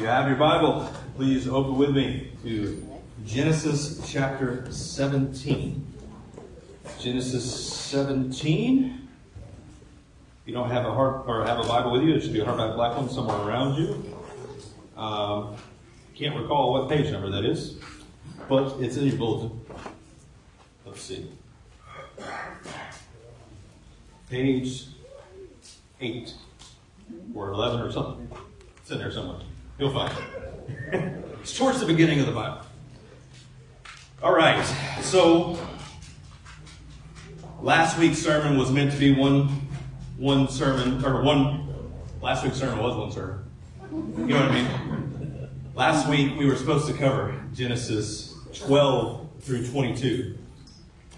you have your Bible, please open with me to Genesis chapter 17. Genesis 17. If you don't have a hard or have a Bible with you, it should be a hardback black one somewhere around you. Um, can't recall what page number that is, but it's in your bulletin. Let's see. Page 8 or 11 or something. It's in there somewhere. You'll find it. it's towards the beginning of the Bible. All right. So last week's sermon was meant to be one one sermon or one last week's sermon was one sermon. You know what I mean? Last week we were supposed to cover Genesis 12 through 22.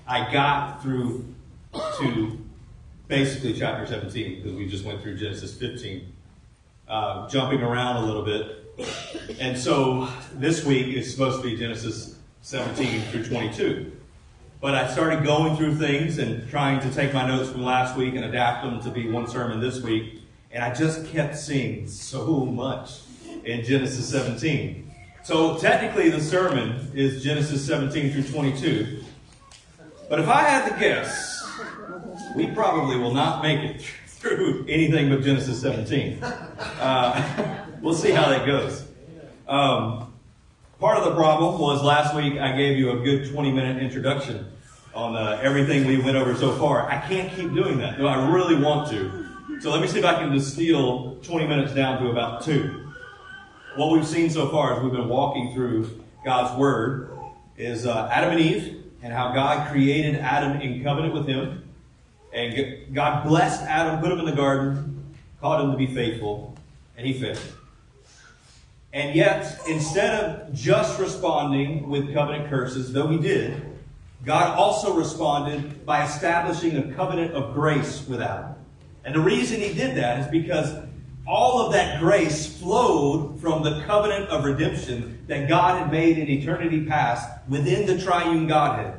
I got through to basically chapter 17 because we just went through Genesis 15 uh, jumping around a little bit. And so this week is supposed to be Genesis 17 through 22. But I started going through things and trying to take my notes from last week and adapt them to be one sermon this week. And I just kept seeing so much in Genesis 17. So technically the sermon is Genesis 17 through 22. But if I had to guess, we probably will not make it through anything but Genesis 17. Uh, we'll see how that goes. Um, part of the problem was last week I gave you a good 20 minute introduction on uh, everything we went over so far. I can't keep doing that, though I really want to. So let me see if I can distill 20 minutes down to about two. What we've seen so far as we've been walking through God's Word is uh, Adam and Eve and how God created Adam in covenant with Him and God blessed Adam, put him in the garden, called him to be faithful, and he failed. And yet, instead of just responding with covenant curses, though he did, God also responded by establishing a covenant of grace with Adam. And the reason he did that is because all of that grace flowed from the covenant of redemption that God had made in eternity past within the triune Godhead.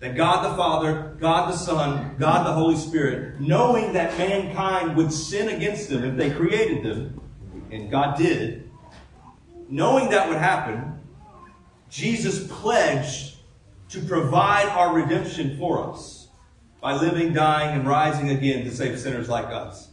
That God the Father, God the Son, God the Holy Spirit, knowing that mankind would sin against them if they created them, and God did, knowing that would happen, Jesus pledged to provide our redemption for us by living, dying, and rising again to save sinners like us.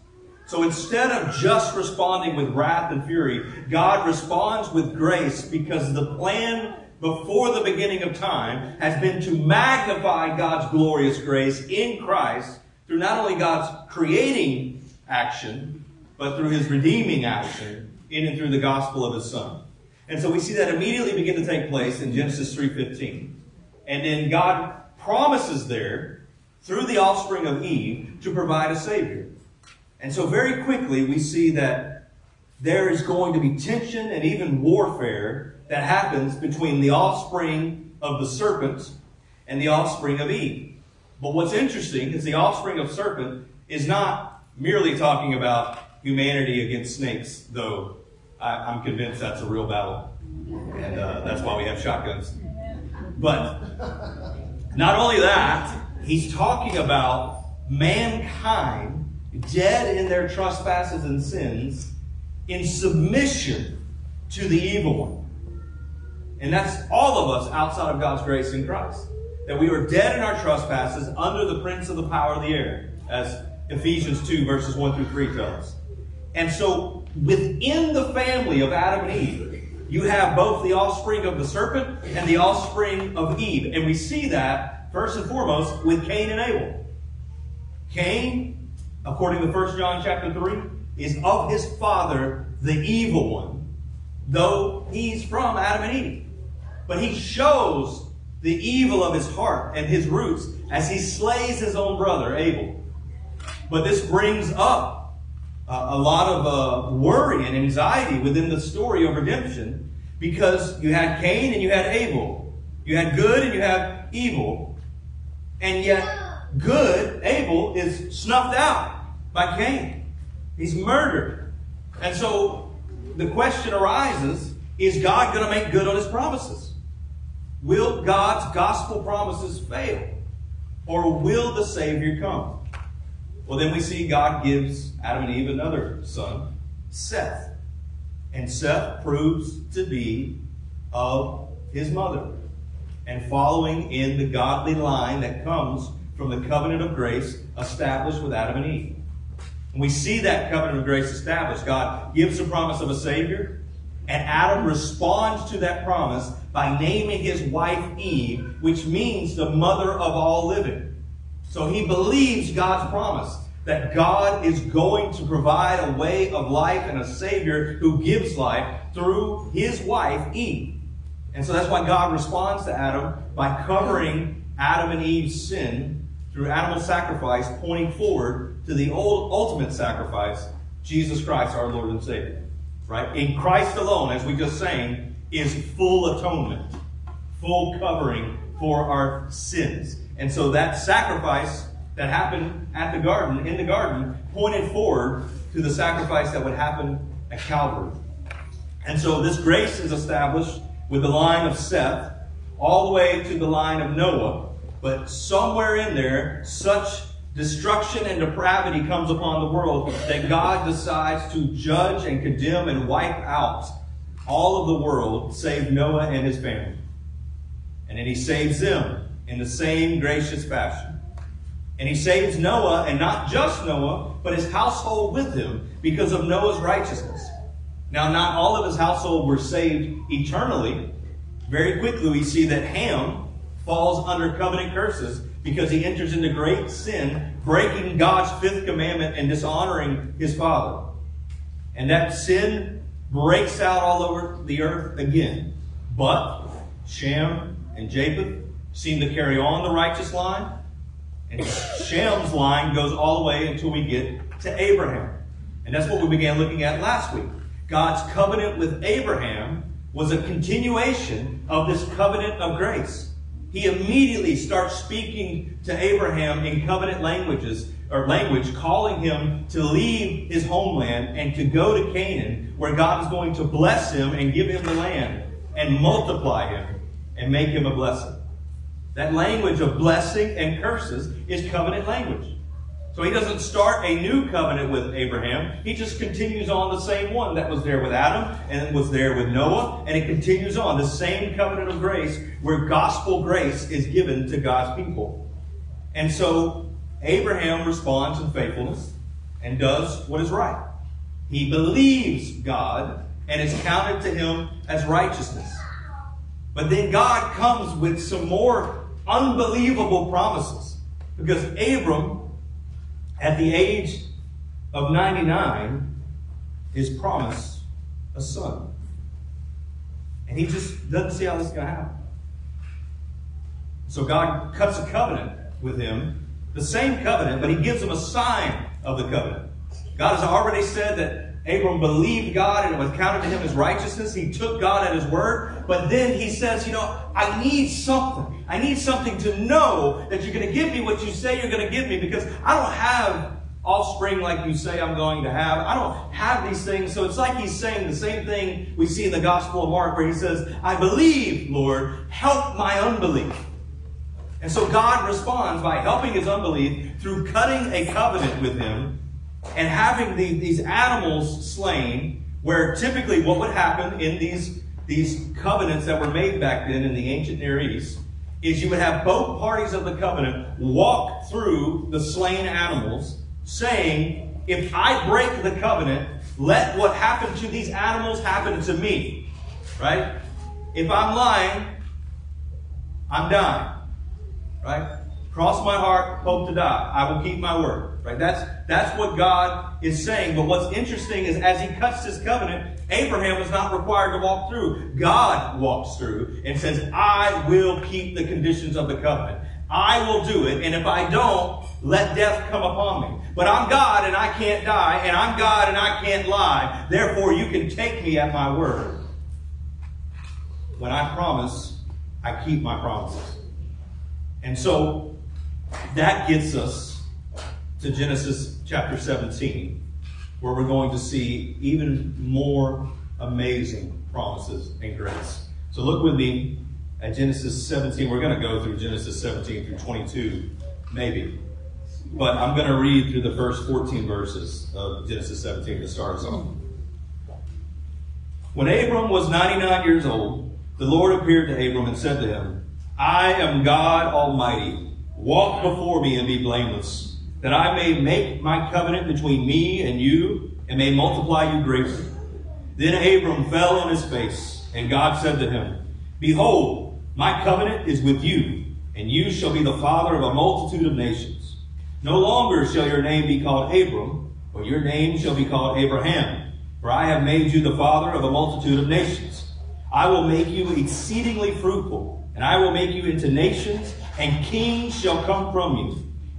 So instead of just responding with wrath and fury, God responds with grace because the plan before the beginning of time has been to magnify God's glorious grace in Christ through not only God's creating action, but through his redeeming action in and through the gospel of his son. And so we see that immediately begin to take place in Genesis 3:15. And then God promises there through the offspring of Eve to provide a savior. And so very quickly we see that there is going to be tension and even warfare that happens between the offspring of the serpent and the offspring of Eve. But what's interesting is the offspring of serpent is not merely talking about humanity against snakes, though I, am convinced that's a real battle. And uh, that's why we have shotguns. But not only that, he's talking about mankind dead in their trespasses and sins in submission to the evil one. And that's all of us outside of God's grace in Christ. That we were dead in our trespasses under the prince of the power of the air, as Ephesians 2 verses 1 through 3 tell us. And so within the family of Adam and Eve, you have both the offspring of the serpent and the offspring of Eve. And we see that first and foremost with Cain and Abel. Cain, according to 1 John chapter 3, is of his father, the evil one, though he's from Adam and Eve. But he shows the evil of his heart and his roots as he slays his own brother, Abel. But this brings up uh, a lot of uh, worry and anxiety within the story of redemption because you had Cain and you had Abel. You had good and you have evil. And yet, good, Abel, is snuffed out by Cain. He's murdered. And so the question arises is God going to make good on his promises? Will God's gospel promises fail? Or will the Savior come? Well, then we see God gives Adam and Eve another son, Seth. And Seth proves to be of his mother and following in the godly line that comes from the covenant of grace established with Adam and Eve. We see that covenant of grace established. God gives the promise of a Savior, and Adam responds to that promise by naming his wife Eve, which means the mother of all living. So he believes God's promise that God is going to provide a way of life and a Savior who gives life through his wife Eve. And so that's why God responds to Adam by covering Adam and Eve's sin through animal sacrifice, pointing forward to the old ultimate sacrifice, Jesus Christ, our Lord and Savior. Right? In Christ alone, as we just sang, is full atonement, full covering for our sins. And so that sacrifice that happened at the garden, in the garden, pointed forward to the sacrifice that would happen at Calvary. And so this grace is established with the line of Seth all the way to the line of Noah. But somewhere in there, such destruction and depravity comes upon the world that God decides to judge and condemn and wipe out all of the world save Noah and his family. And then he saves them in the same gracious fashion. And he saves Noah, and not just Noah, but his household with him because of Noah's righteousness. Now, not all of his household were saved eternally. Very quickly, we see that Ham falls under covenant curses because he enters into great sin, breaking God's fifth commandment and dishonoring his father. And that sin breaks out all over the earth again. But Shem and Japheth seem to carry on the righteous line, and Shem's line goes all the way until we get to Abraham. And that's what we began looking at last week. God's covenant with Abraham was a continuation of this covenant of grace. He immediately starts speaking to Abraham in covenant languages or language, calling him to leave his homeland and to go to Canaan, where God is going to bless him and give him the land and multiply him and make him a blessing. That language of blessing and curses is covenant language. So he doesn't start a new covenant with Abraham. He just continues on the same one that was there with Adam and was there with Noah. And it continues on the same covenant of grace where gospel grace is given to God's people. And so Abraham responds in faithfulness and does what is right. He believes God and is counted to him as righteousness. But then God comes with some more unbelievable promises. Because Abram, at the age of 99, is promised a son. And he just doesn't see how this is going to happen. So God cuts a covenant with him, the same covenant, but he gives him a sign of the covenant. God has already said that Abram believed God and it was counted to him as righteousness. He took God at his word. But then he says, you know, I need something. I need something to know that you're going to give me what you say you're going to give me because I don't have offspring like you say I'm going to have. I don't have these things. So it's like he's saying the same thing we see in the Gospel of Mark where he says, I believe, Lord, help my unbelief. And so God responds by helping his unbelief through cutting a covenant with him and having the, these animals slain, where typically what would happen in these, these covenants that were made back then in the ancient Near East is you would have both parties of the covenant walk through the slain animals, saying, If I break the covenant, let what happened to these animals happen to me. Right? If I'm lying, I'm dying. Right? Cross my heart, hope to die. I will keep my word. Right? That's, that's what God is saying. But what's interesting is as he cuts this covenant, Abraham was not required to walk through. God walks through and says, I will keep the conditions of the covenant. I will do it. And if I don't, let death come upon me. But I'm God and I can't die. And I'm God and I can't lie. Therefore, you can take me at my word. When I promise, I keep my promises. And so that gets us to Genesis chapter 17, where we're going to see even more amazing promises and grace. So look with me at Genesis 17. We're going to go through Genesis 17 through 22, maybe. But I'm going to read through the first 14 verses of Genesis 17 to start us off. When Abram was 99 years old, the Lord appeared to Abram and said to him, I am God Almighty. Walk before me and be blameless, that I may make my covenant between me and you and may multiply you greatly. Then Abram fell on his face, and God said to him, Behold, my covenant is with you, and you shall be the father of a multitude of nations. No longer shall your name be called Abram, but your name shall be called Abraham, for I have made you the father of a multitude of nations. I will make you exceedingly fruitful, and I will make you into nations, and kings shall come from you.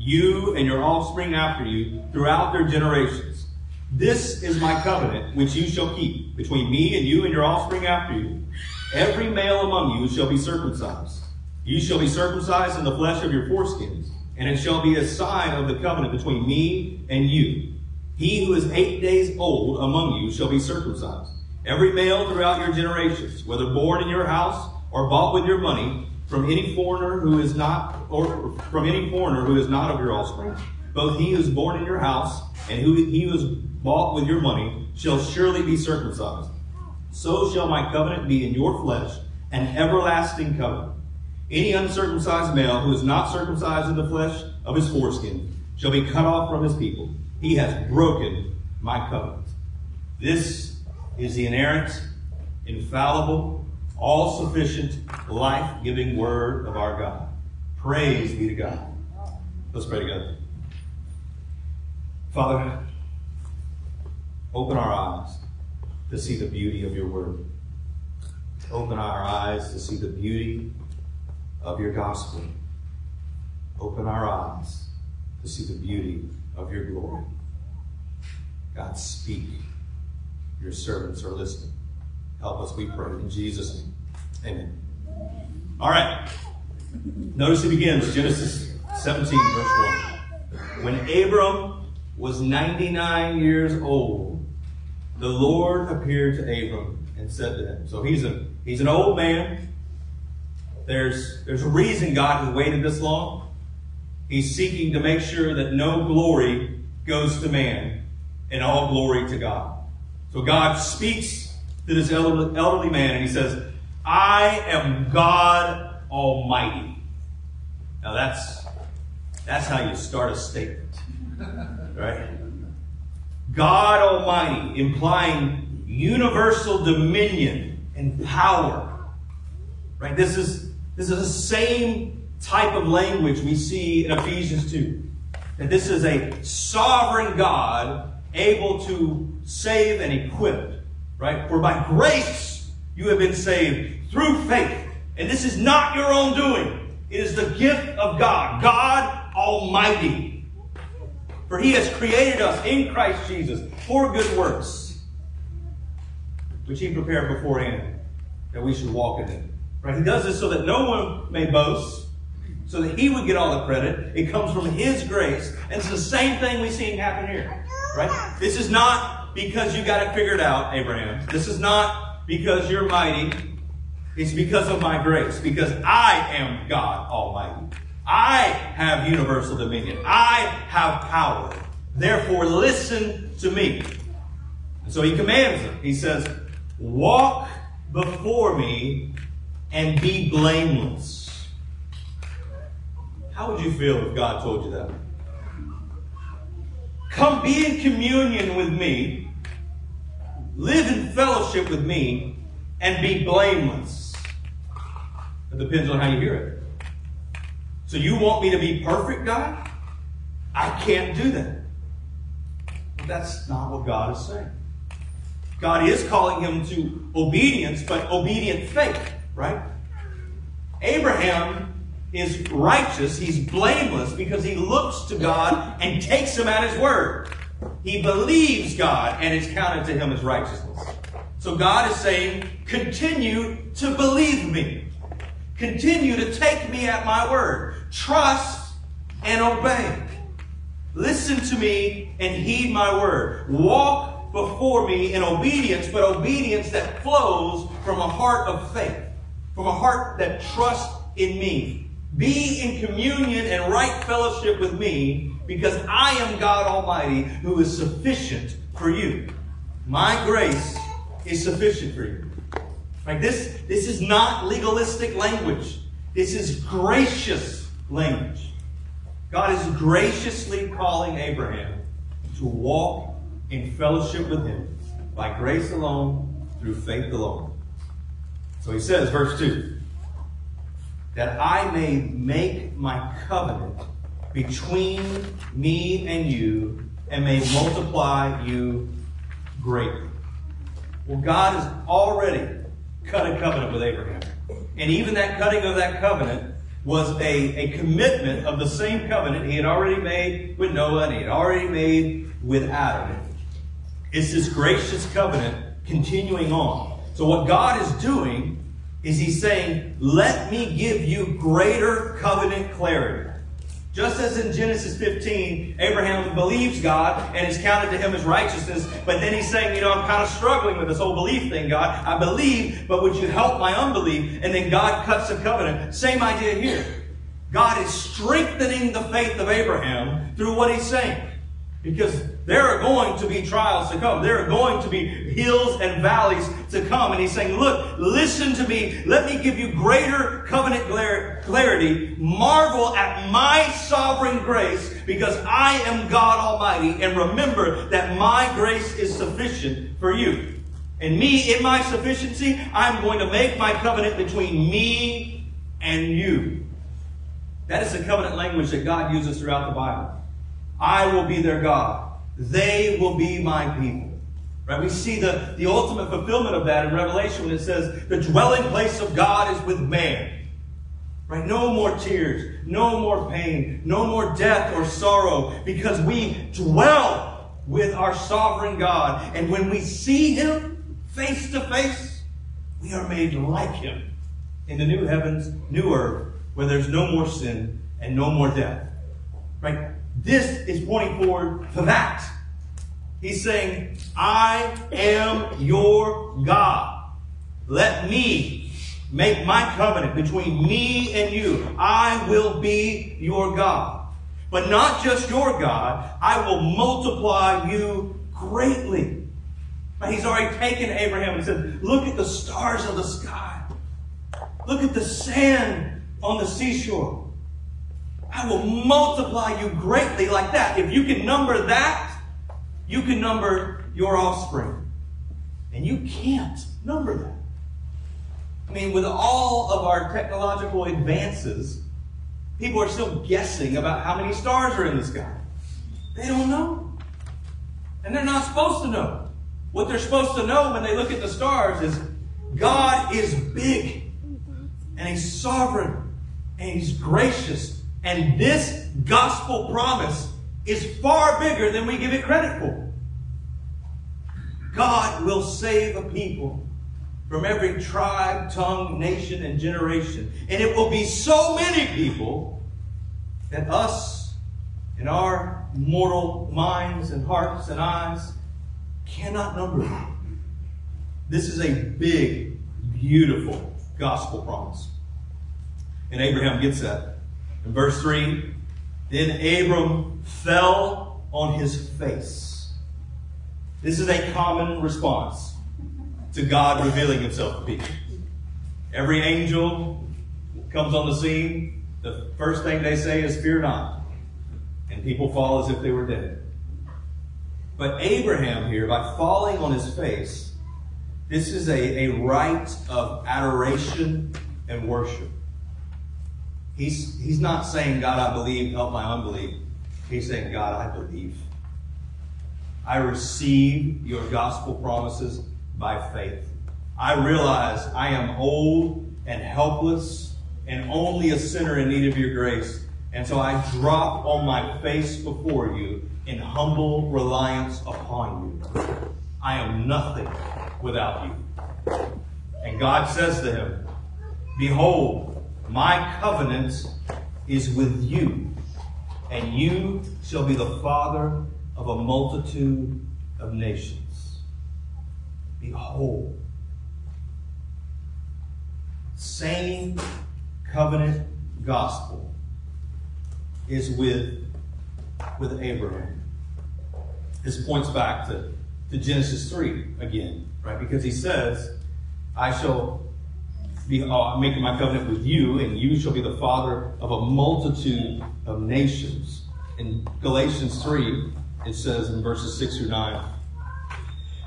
you and your offspring after you, throughout their generations. This is my covenant which you shall keep between me and you and your offspring after you. Every male among you shall be circumcised. You shall be circumcised in the flesh of your foreskins, and it shall be a sign of the covenant between me and you. He who is eight days old among you shall be circumcised. Every male throughout your generations, whether born in your house or bought with your money, from any foreigner who is not, or from any foreigner who is not of your offspring, both he who is born in your house and who he who is bought with your money shall surely be circumcised. So shall my covenant be in your flesh, an everlasting covenant. Any uncircumcised male who is not circumcised in the flesh of his foreskin shall be cut off from his people. He has broken my covenant. This is the inerrant, infallible, all sufficient, life giving word of our God. Praise be to God. Let's pray together. Father, open our eyes to see the beauty of your word. Open our eyes to see the beauty of your gospel. Open our eyes to see the beauty of your glory. God, speak. Your servants are listening. Help us, we pray. In Jesus' name. Amen. All right. Notice it begins, Genesis 17, verse 1. When Abram was 99 years old, the Lord appeared to Abram and said to him, so he's a he's an old man. There's there's a reason God has waited this long. He's seeking to make sure that no glory goes to man and all glory to God. So God speaks to this elderly, elderly man and he says, I am God Almighty. Now that's that's how you start a statement. Right? God Almighty, implying universal dominion and power. Right? This is this is the same type of language we see in Ephesians 2. That this is a sovereign God able to save and equip. Right? For by grace you have been saved through faith. And this is not your own doing. It is the gift of God. God Almighty. For he has created us in Christ Jesus for good works, which he prepared beforehand that we should walk in them. Right? He does this so that no one may boast, so that he would get all the credit. It comes from his grace. And it's the same thing we see happen here. Right? This is not because you got it figured out, Abraham. This is not because you're mighty. It's because of my grace. Because I am God Almighty. I have universal dominion. I have power. Therefore, listen to me. And so he commands them. He says, Walk before me and be blameless. How would you feel if God told you that? Come be in communion with me, live in fellowship with me, and be blameless. It depends on how you hear it. So you want me to be perfect, God? I can't do that. But that's not what God is saying. God is calling him to obedience, but obedient faith, right? Abraham is righteous, he's blameless because he looks to God and takes him at his word. He believes God and it's counted to him as righteousness. So God is saying, continue to believe me. Continue to take me at my word. Trust and obey. Listen to me and heed my word. Walk before me in obedience, but obedience that flows from a heart of faith, from a heart that trusts in me. Be in communion and right fellowship with me because I am God Almighty who is sufficient for you. My grace is sufficient for you. Right? This, this is not legalistic language. This is gracious language. God is graciously calling Abraham to walk in fellowship with him by grace alone, through faith alone. So he says, verse 2, that I may make my covenant between me and you and may multiply you greatly. Well, God has already cut a covenant with Abraham. And even that cutting of that covenant was a, a commitment of the same covenant he had already made with Noah and he had already made with Adam. It's this gracious covenant continuing on. So what God is doing is he's saying, let me give you greater covenant clarity. Just as in Genesis 15, Abraham believes God and is counted to him as righteousness, but then he's saying, you know, I'm kind of struggling with this whole belief thing, God. I believe, but would you help my unbelief? And then God cuts the covenant. Same idea here. God is strengthening the faith of Abraham through what he's saying. Because there are going to be trials to come. There are going to be hills and valleys to come. And he's saying, look, listen to me. Let me give you greater covenant clarity. Marvel at my sovereign grace because I am God Almighty. And remember that my grace is sufficient for you. And me, in my sufficiency, I'm going to make my covenant between me and you. That is the covenant language that God uses throughout the Bible. I will be their God. They will be my people. Right? We see the, the ultimate fulfillment of that in Revelation when it says, the dwelling place of God is with man. Right? No more tears, no more pain, no more death or sorrow, because we dwell with our sovereign God. And when we see Him face to face, we are made like Him in the new heavens, new earth, where there's no more sin and no more death. Right? This is pointing forward to that. He's saying, I am your God. Let me make my covenant between me and you. I will be your God. But not just your God, I will multiply you greatly. He's already taken Abraham and said, Look at the stars of the sky. Look at the sand on the seashore. I will multiply you greatly like that. If you can number that, you can number your offspring. And you can't number that. I mean, with all of our technological advances, people are still guessing about how many stars are in the sky. They don't know. And they're not supposed to know. What they're supposed to know when they look at the stars is God is big and He's sovereign and He's gracious and this gospel promise is far bigger than we give it credit for. God will save a people from every tribe, tongue, nation, and generation. And it will be so many people that us, in our mortal minds and hearts and eyes, cannot number them. This is a big, beautiful gospel promise. And Abraham gets that. In verse 3, then Abram fell on his face. This is a common response to God revealing himself to people. Every angel comes on the scene, the first thing they say is, Fear not. And people fall as if they were dead. But Abraham here, by falling on his face, this is a, a rite of adoration and worship. He's, he's not saying, God, I believe, help my unbelief. He's saying, God, I believe. I receive your gospel promises by faith. I realize I am old and helpless and only a sinner in need of your grace. And so I drop on my face before you in humble reliance upon you. I am nothing without you. And God says to him, Behold, my covenant is with you, and you shall be the father of a multitude of nations. Behold, same covenant gospel is with, with Abraham. This points back to, to Genesis 3 again, right? Because he says, I shall be uh, making my covenant with you, and you shall be the father of a multitude of nations. In Galatians 3, it says in verses 6 through 9,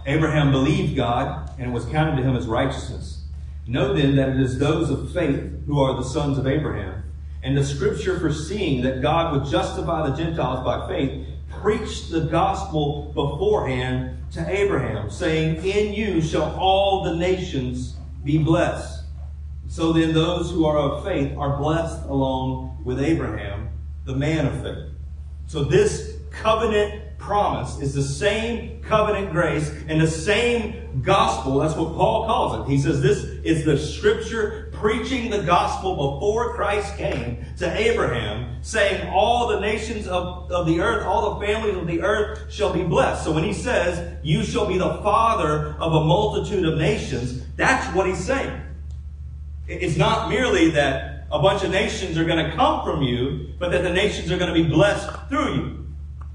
Abraham believed God, and it was counted to him as righteousness. Know then that it is those of faith who are the sons of Abraham. And the scripture foreseeing that God would justify the Gentiles by faith preached the gospel beforehand to Abraham, saying, In you shall all the nations be blessed. So then those who are of faith are blessed along with Abraham, the man of faith. So this covenant promise is the same covenant grace and the same gospel. That's what Paul calls it. He says this is the scripture preaching the gospel before Christ came to Abraham, saying all the nations of, of the earth, all the families of the earth shall be blessed. So when he says, you shall be the father of a multitude of nations, that's what he's saying. It's not merely that a bunch of nations are going to come from you, but that the nations are going to be blessed through you.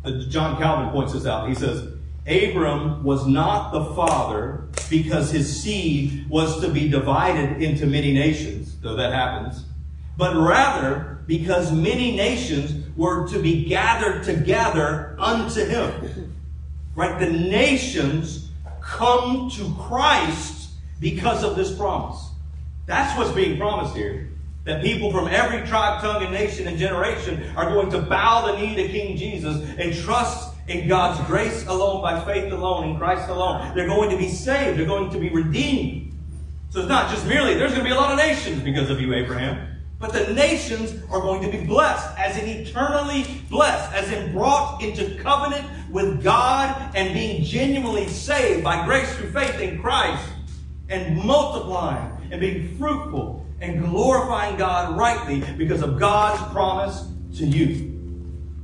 Uh, John Calvin points this out. He says, Abram was not the father because his seed was to be divided into many nations, though that happens, but rather because many nations were to be gathered together unto him. Right? The nations come to Christ because of this promise. That's what's being promised here. That people from every tribe, tongue, and nation and generation are going to bow the knee to King Jesus and trust in God's grace alone, by faith alone, in Christ alone. They're going to be saved. They're going to be redeemed. So it's not just merely, there's going to be a lot of nations because of you, Abraham. But the nations are going to be blessed, as in eternally blessed, as in brought into covenant with God and being genuinely saved by grace through faith in Christ and multiplying and being fruitful and glorifying God rightly because of God's promise to you.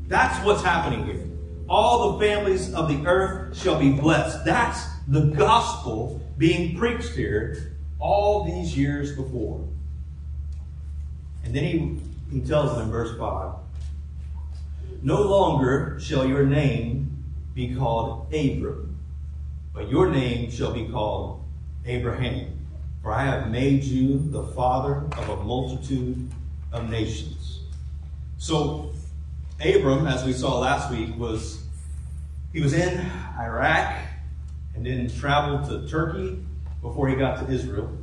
That's what's happening here. All the families of the earth shall be blessed. That's the gospel being preached here all these years before. And then he, he tells them in verse 5 No longer shall your name be called Abram, but your name shall be called Abraham for I have made you the father of a multitude of nations. So, Abram, as we saw last week, was he was in Iraq and then traveled to Turkey before he got to Israel.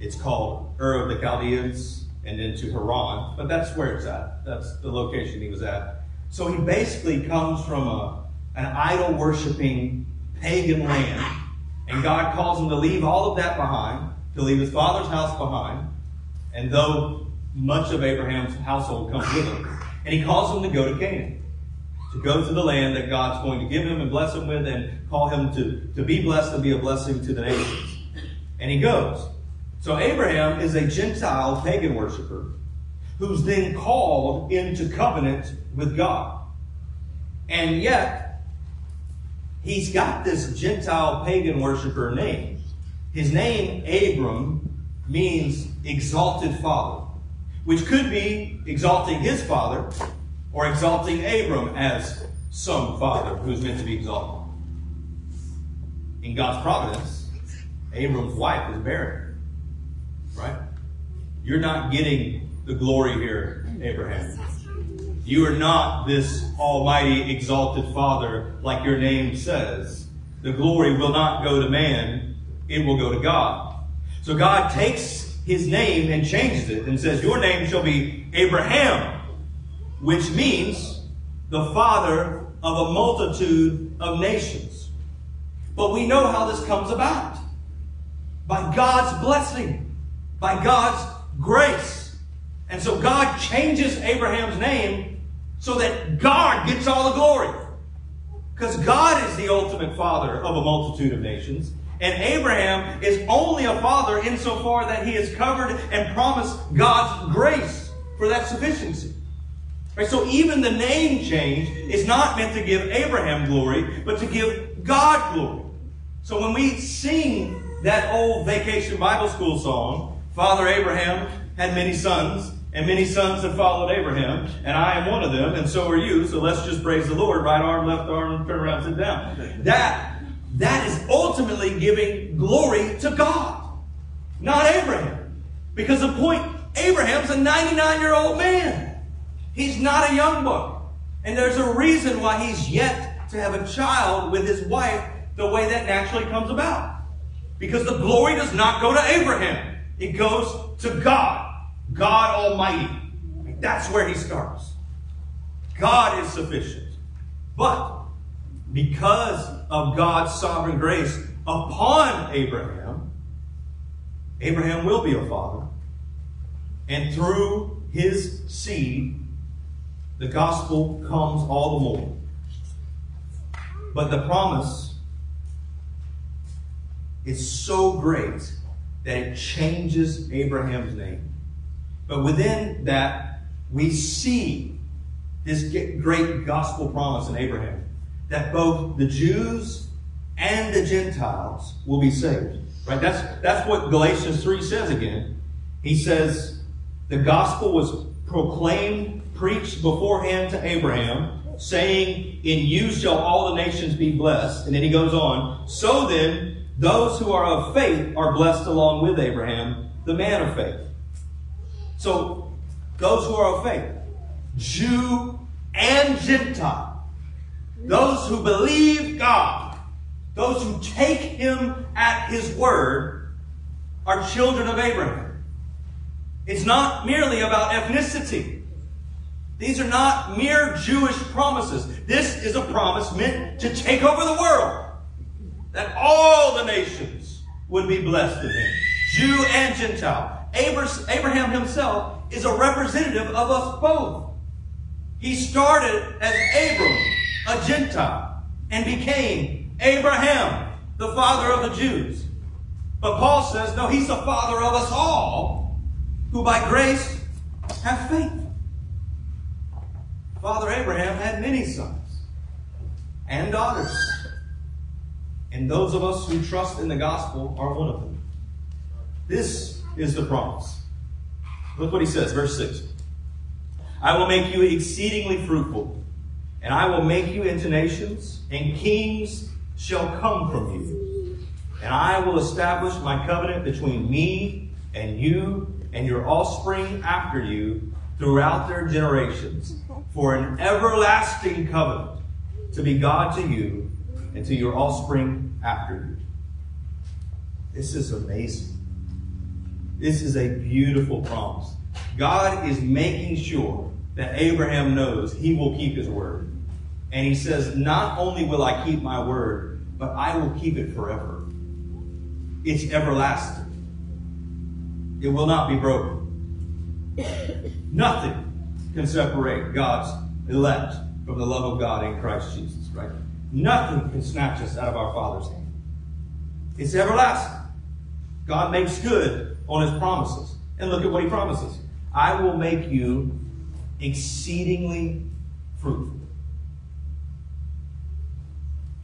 It's called Ur of the Chaldeans and then to Haran, but that's where it's at. That's the location he was at. So he basically comes from a, an idol worshiping pagan land, and God calls him to leave all of that behind to leave his father's house behind, and though much of Abraham's household comes with him, and he calls him to go to Canaan, to go to the land that God's going to give him and bless him with, and call him to, to be blessed and be a blessing to the nations. And he goes. So Abraham is a Gentile pagan worshiper who's then called into covenant with God. And yet, he's got this Gentile pagan worshiper name. His name, Abram, means exalted father, which could be exalting his father or exalting Abram as some father who's meant to be exalted. In God's providence, Abram's wife is barren. Right? You're not getting the glory here, Abraham. You are not this almighty exalted father like your name says. The glory will not go to man, it will go to God. So God takes his name and changes it and says, Your name shall be Abraham, which means the father of a multitude of nations. But we know how this comes about by God's blessing, by God's grace. And so God changes Abraham's name so that God gets all the glory. Because God is the ultimate father of a multitude of nations. And Abraham is only a father insofar that he has covered and promised God's grace for that sufficiency. Right? So even the name change is not meant to give Abraham glory, but to give God glory. So when we sing that old vacation Bible school song, Father Abraham had many sons, and many sons have followed Abraham, and I am one of them, and so are you, so let's just praise the Lord. Right arm, left arm, turn around, sit down. That, that is ultimately giving glory to God, not Abraham. Because the point, Abraham's a 99 year old man. He's not a young buck. And there's a reason why he's yet to have a child with his wife the way that naturally comes about. Because the glory does not go to Abraham. It goes to God. God Almighty. That's where he starts. God is sufficient. But because of God's sovereign grace upon Abraham, Abraham will be a father. And through his seed, the gospel comes all the more. But the promise is so great that it changes Abraham's name. But within that, we see this great gospel promise in Abraham that both the Jews and the Gentiles will be saved. Right? That's, that's what Galatians 3 says again. He says, the gospel was proclaimed, preached beforehand to Abraham, saying, In you shall all the nations be blessed. And then he goes on, So then, those who are of faith are blessed along with Abraham, the man of faith. So, those who are of faith, Jew and Gentile, those who believe God, those who take him at his word, are children of Abraham. It's not merely about ethnicity. These are not mere Jewish promises. This is a promise meant to take over the world. That all the nations would be blessed in him. Jew and Gentile. Abraham himself is a representative of us both. He started as Abram, a Gentile, and became Abraham, the father of the Jews. But Paul says, no, he's the father of us all who by grace have faith. Father Abraham had many sons and daughters. And those of us who trust in the gospel are one of them. This is the promise. Look what he says, verse 6. I will make you exceedingly fruitful, and I will make you into nations, and kings shall come from you. And I will establish my covenant between me and you and your offspring after you throughout their generations for an everlasting covenant to be God to you and to your offspring after you. This is amazing. This is a beautiful promise. God is making sure that Abraham knows he will keep his word. And he says, Not only will I keep my word, but I will keep it forever. It's everlasting, it will not be broken. Nothing can separate God's elect from the love of God in Christ Jesus, right? Nothing can snatch us out of our Father's hand. It's everlasting. God makes good on his promises. And look at what he promises. I will make you exceedingly fruitful.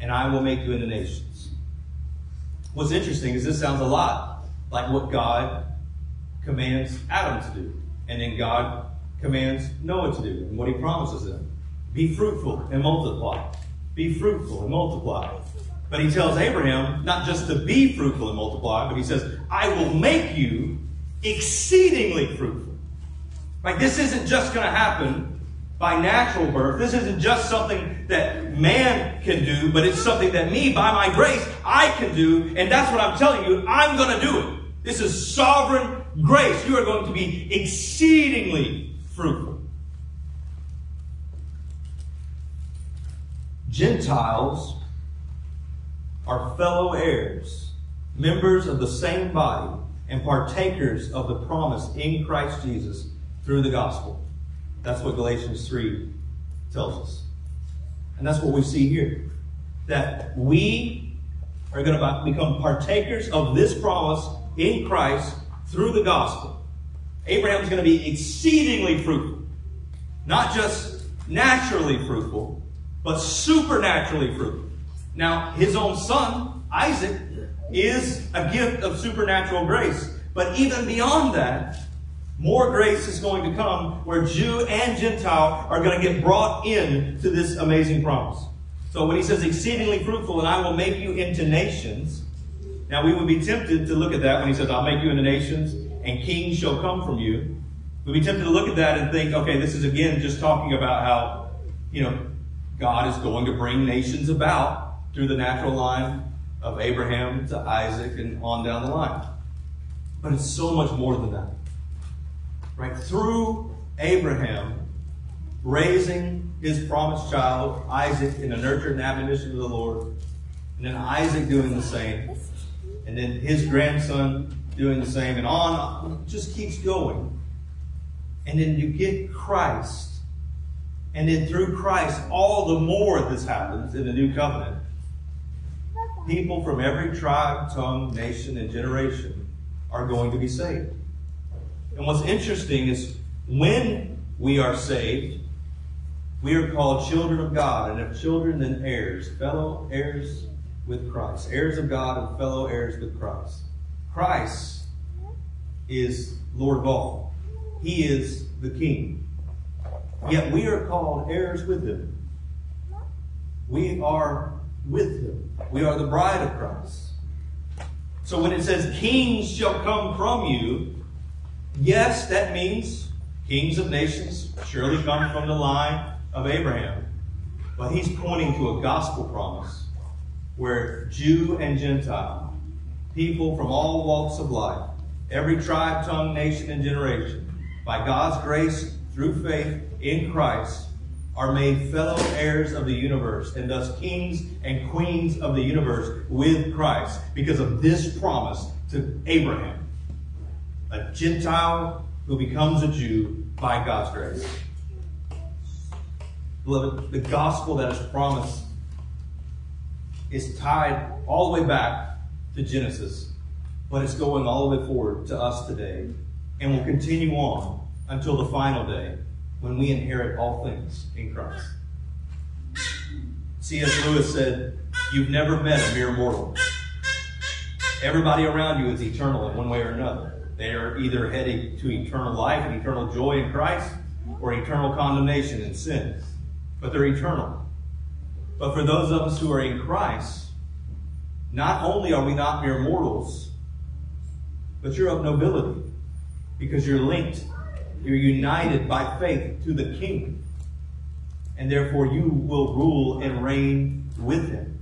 And I will make you into nations. What's interesting is this sounds a lot like what God commands Adam to do. And then God commands Noah to do, and what he promises them. Be fruitful and multiply. Be fruitful and multiply. But he tells Abraham not just to be fruitful and multiply, but he says, I will make you exceedingly fruitful. Like this isn't just going to happen by natural birth. This isn't just something that man can do, but it's something that me, by my grace, I can do. And that's what I'm telling you. I'm going to do it. This is sovereign grace. You are going to be exceedingly fruitful. Gentiles are fellow heirs, members of the same body, and partakers of the promise in Christ Jesus through the gospel. That's what Galatians 3 tells us. And that's what we see here. That we are going to become partakers of this promise in Christ through the gospel. Abraham's going to be exceedingly fruitful. Not just naturally fruitful, but supernaturally fruitful. Now, his own son, Isaac, is a gift of supernatural grace. But even beyond that, more grace is going to come where Jew and Gentile are going to get brought in to this amazing promise. So when he says exceedingly fruitful and I will make you into nations, now we would be tempted to look at that when he says I'll make you into nations and kings shall come from you. We'd be tempted to look at that and think, okay, this is again just talking about how, you know, God is going to bring nations about through the natural line of Abraham to Isaac and on down the line. But it's so much more than that. Right? Through Abraham raising his promised child, Isaac, in the nurture and admonition of the Lord, and then Isaac doing the same, and then his grandson doing the same, and on, just keeps going. And then you get Christ. And then through Christ, all the more this happens in the new covenant. People from every tribe, tongue, nation, and generation are going to be saved. And what's interesting is when we are saved, we are called children of God, and if children, then heirs, fellow heirs with Christ, heirs of God and fellow heirs with Christ. Christ is Lord of all. He is the King. Yet we are called heirs with him. We are with him. We are the bride of Christ. So when it says kings shall come from you, yes, that means kings of nations surely come from the line of Abraham. But he's pointing to a gospel promise where Jew and Gentile, people from all walks of life, every tribe, tongue, nation, and generation, by God's grace through faith in Christ, are made fellow heirs of the universe and thus kings and queens of the universe with Christ because of this promise to Abraham. A Gentile who becomes a Jew by God's grace. Beloved, the gospel that is promised is tied all the way back to Genesis, but it's going all the way forward to us today and will continue on until the final day when we inherit all things in Christ. C.S. Lewis said, You've never met a mere mortal. Everybody around you is eternal in one way or another. They are either heading to eternal life and eternal joy in Christ or eternal condemnation and sin. But they're eternal. But for those of us who are in Christ, not only are we not mere mortals, but you're of nobility because you're linked you're united by faith to the King. And therefore you will rule and reign with him.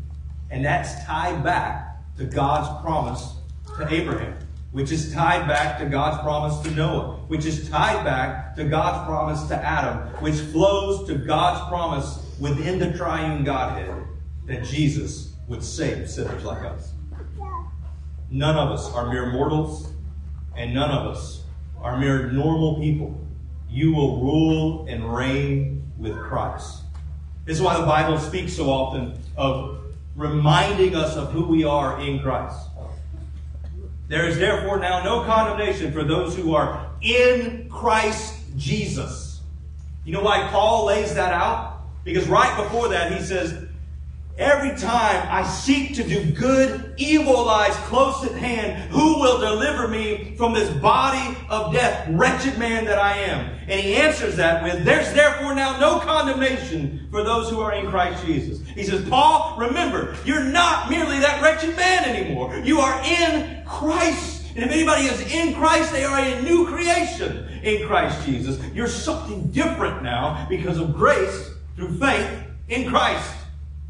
And that's tied back to God's promise to Abraham, which is tied back to God's promise to Noah, which is tied back to God's promise to Adam, which flows to God's promise within the triune Godhead that Jesus would save sinners like us. None of us are mere mortals, and none of us are mere normal people. You will rule and reign with Christ. This is why the Bible speaks so often of reminding us of who we are in Christ. There is therefore now no condemnation for those who are in Christ Jesus. You know why Paul lays that out? Because right before that he says, Every time I seek to do good, evil lies close at hand. Who will deliver me from this body of death? Wretched man that I am. And he answers that with, There's therefore now no condemnation for those who are in Christ Jesus. He says, Paul, remember, you're not merely that wretched man anymore. You are in Christ. And if anybody is in Christ, they are a new creation in Christ Jesus. You're something different now because of grace through faith in Christ.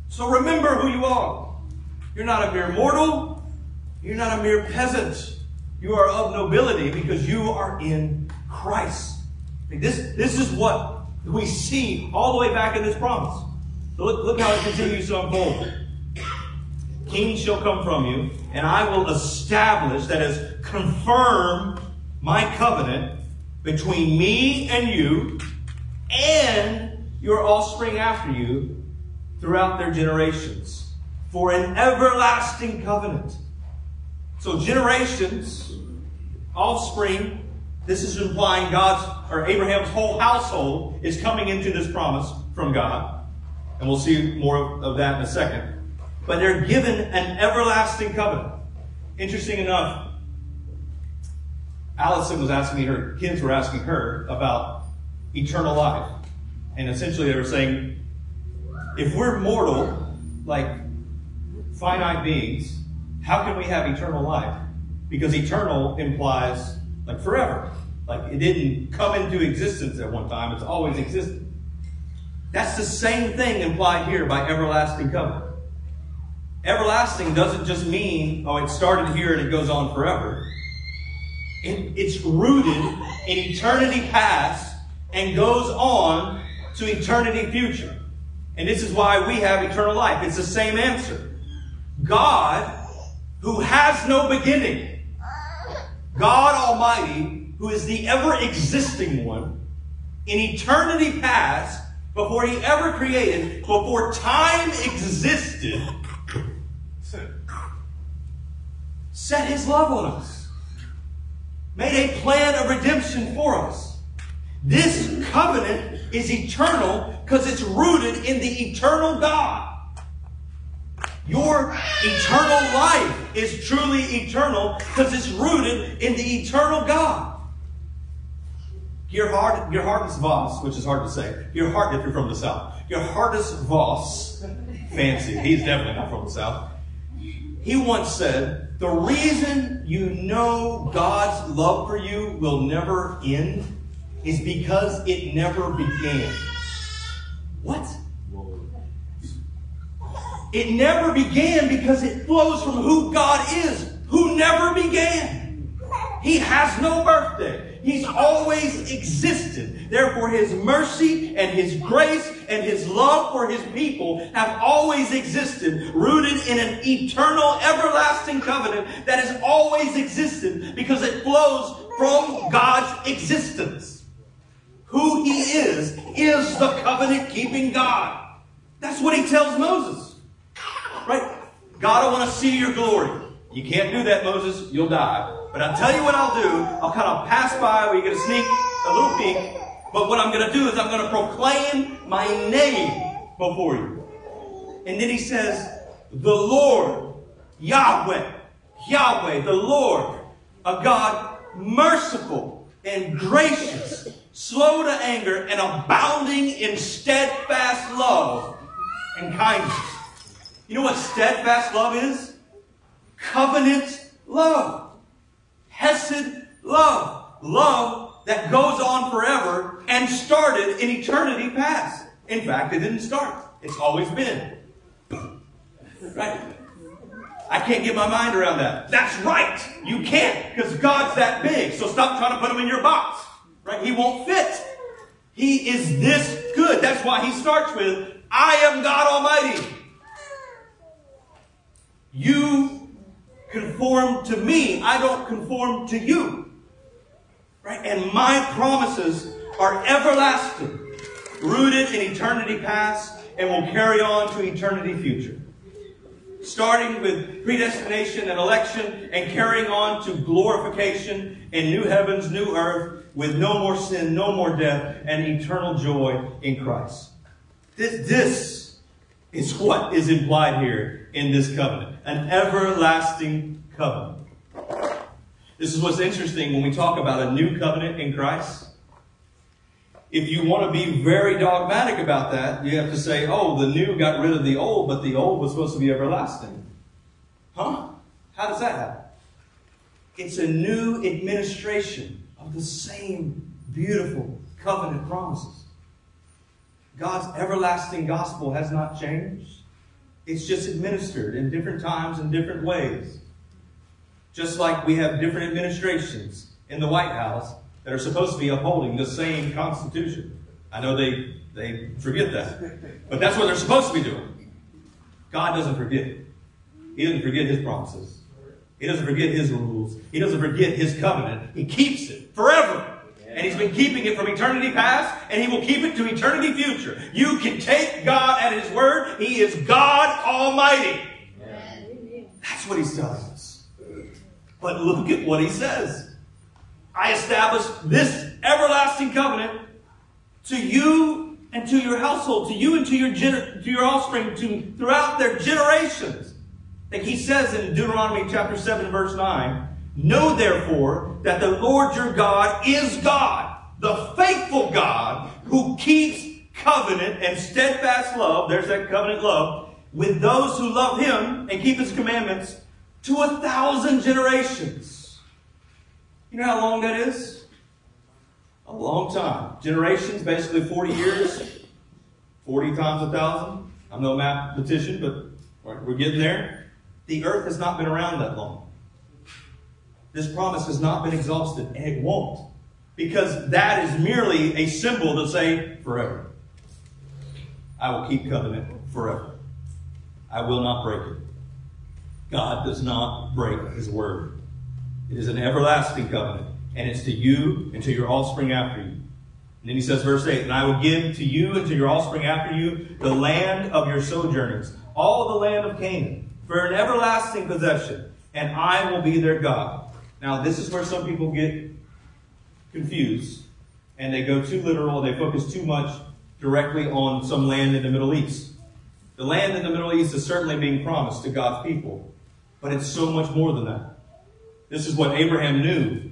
So remember who you are. You're not a mere mortal. You're not a mere peasant. You are of nobility because you are in Christ. This, this is what we see all the way back in this promise. Look, look how it continues to unfold. Kings shall come from you, and I will establish, that is, confirm my covenant between me and you and your offspring after you throughout their generations for an everlasting covenant. So generations, offspring, this is implying God's or Abraham's whole household is coming into this promise from God. And we'll see more of that in a second. But they're given an everlasting covenant. Interesting enough, Allison was asking me, her kids were asking her about eternal life. And essentially they were saying, if we're mortal, like finite beings, how can we have eternal life? Because eternal implies like forever. Like it didn't come into existence at one time, it's always existed. That's the same thing implied here by everlasting covenant. Everlasting doesn't just mean, oh, it started here and it goes on forever. It, it's rooted in eternity past and goes on to eternity future. And this is why we have eternal life. It's the same answer. God, who has no beginning, God Almighty, who is the ever existing one, in eternity past, before he ever created, before time existed, set his love on us, made a plan of redemption for us. This covenant is eternal because it's rooted in the eternal God. Your eternal life is truly eternal because it's rooted in the eternal God. Gerhard, Geerhardus Vos, which is hard to say. your heart if you're from the South. Geerhardus Vos, fancy. He's definitely not from the South. He once said, the reason you know God's love for you will never end is because it never began. What? It never began because it flows from who God is, who never began. He has no birthday. He's always existed. Therefore, His mercy and His grace and His love for His people have always existed, rooted in an eternal, everlasting covenant that has always existed because it flows from God's existence. Who He is, is the covenant keeping God. That's what He tells Moses. Right? God, I want to see your glory. You can't do that, Moses. You'll die. But I'll tell you what I'll do. I'll kind of pass by where you get a sneak, a little peek. But what I'm going to do is I'm going to proclaim my name before you. And then he says, the Lord, Yahweh, Yahweh, the Lord, a God merciful and gracious, slow to anger, and abounding in steadfast love and kindness. You know what steadfast love is? Covenant love. Hesed love. Love that goes on forever and started in eternity past. In fact, it didn't start. It's always been. Right? I can't get my mind around that. That's right. You can't because God's that big. So stop trying to put him in your box. Right? He won't fit. He is this good. That's why he starts with, I am God Almighty. You conform to me. I don't conform to you. Right? And my promises are everlasting, rooted in eternity past, and will carry on to eternity future. Starting with predestination and election, and carrying on to glorification and new heavens, new earth, with no more sin, no more death, and eternal joy in Christ. This, this is what is implied here in this covenant an everlasting covenant. This is what's interesting when we talk about a new covenant in Christ. If you want to be very dogmatic about that, you have to say, oh, the new got rid of the old, but the old was supposed to be everlasting. Huh? How does that happen? It's a new administration of the same beautiful covenant promises. God's everlasting gospel has not changed. It's just administered in different times and different ways. Just like we have different administrations in the White House that are supposed to be upholding the same Constitution. I know they, they forget that. But that's what they're supposed to be doing. God doesn't forget. He doesn't forget His promises. He doesn't forget His rules. He doesn't forget His covenant. He keeps it forever. And he's been keeping it from eternity past, and he will keep it to eternity future. You can take God at his word. He is God Almighty. That's what he's telling us. But look at what he says. I establish this everlasting covenant to you and to your household, to you and to your gener- to your offspring, to throughout their generations. Like he says in Deuteronomy chapter 7, verse 9, Know therefore that the Lord your God is God, the faithful God who keeps covenant and steadfast love, there's that covenant love, with those who love him and keep his commandments to a thousand generations. You know how long that is? A long time. Generations, basically 40 years. 40 times a thousand. I'm no mathematician, but we're getting there. The earth has not been around that long. This promise has not been exhausted, and it won't. Because that is merely a symbol to say forever. I will keep covenant forever. I will not break it. God does not break his word. It is an everlasting covenant, and it's to you and to your offspring after you. And then he says, verse 8, And I will give to you and to your offspring after you the land of your sojournings, all the land of Canaan, for an everlasting possession, and I will be their God. Now, this is where some people get confused, and they go too literal, they focus too much directly on some land in the Middle East. The land in the Middle East is certainly being promised to God's people, but it's so much more than that. This is what Abraham knew.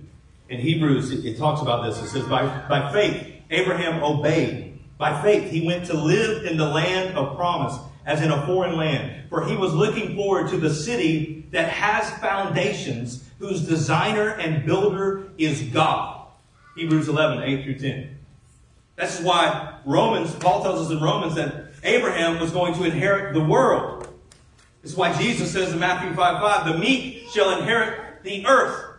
In Hebrews, it, talks about this. It says, by, by faith, Abraham obeyed. By faith, he went to live in the land of promise, as in a foreign land, for he was looking forward to the city that has foundations, whose designer and builder is God. Hebrews 11, 8 through 10. This is why Romans, Paul tells us in Romans that Abraham was going to inherit the world. Is why Jesus says in Matthew 5 5, the meek shall inherit the earth.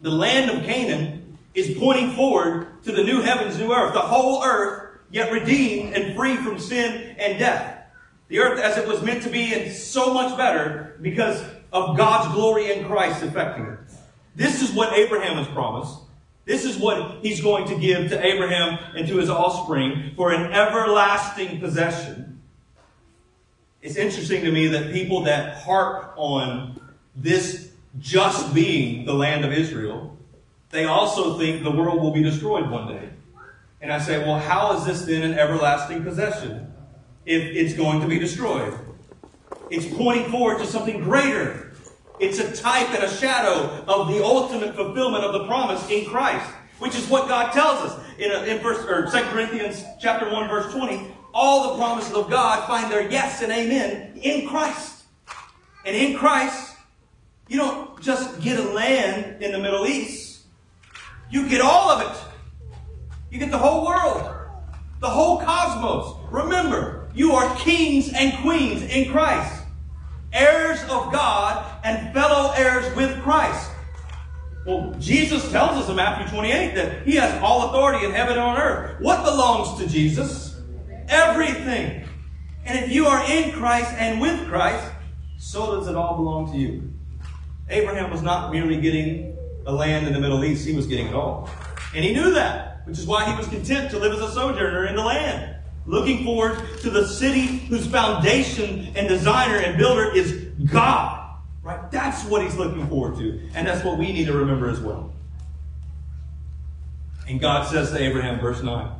The land of Canaan is pointing forward to the new heavens, new earth, the whole earth, yet redeemed and free from sin and death. The earth as it was meant to be and so much better because of God's glory in Christ affecting it. This is what Abraham has promised. This is what he's going to give to Abraham and to his offspring for an everlasting possession. It's interesting to me that people that harp on this just being the land of Israel, they also think the world will be destroyed one day. And I say, well, how is this then an everlasting possession if it's going to be destroyed? It's pointing forward to something greater. It's a type and a shadow of the ultimate fulfillment of the promise in Christ, which is what God tells us in, a, in first or 2 Corinthians chapter 1 verse 20. All the promises of God find their yes and amen in Christ. And in Christ, you don't just get a land in the Middle East. You get all of it. You get the whole world. The whole cosmos. Remember, you are kings and queens in Christ heirs of God and fellow heirs with Christ. Well, Jesus tells us in Matthew 28 that he has all authority in heaven and on earth. What belongs to Jesus? Everything. And if you are in Christ and with Christ, so does it all belong to you. Abraham was not merely getting a land in the Middle East, he was getting it all. And he knew that, which is why he was content to live as a sojourner in the land looking forward to the city whose foundation and designer and builder is God. Right? That's what he's looking forward to. And that's what we need to remember as well. And God says to Abraham, verse 9,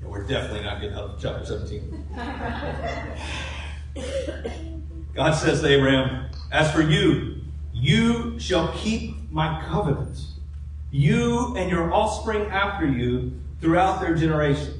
yeah, we're definitely not getting out of chapter 17. God says to Abraham, As for you, you shall keep my covenant, you and your offspring after you throughout their generations.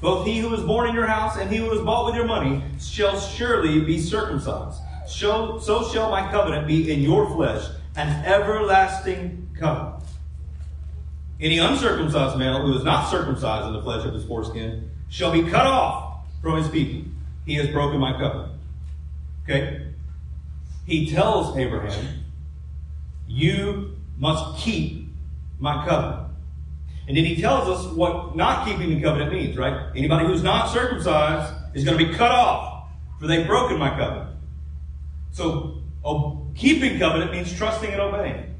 Both he who was born in your house and he who was bought with your money shall surely be circumcised. So, so shall my covenant be in your flesh, an everlasting covenant. Any uncircumcised male who is not circumcised in the flesh of his foreskin shall be cut off from his people. He has broken my covenant. Okay? He tells Abraham You must keep my covenant. And then he tells us what not keeping the covenant means, right? Anybody who's not circumcised is going to be cut off, for they've broken my covenant. So, oh, keeping covenant means trusting and obeying.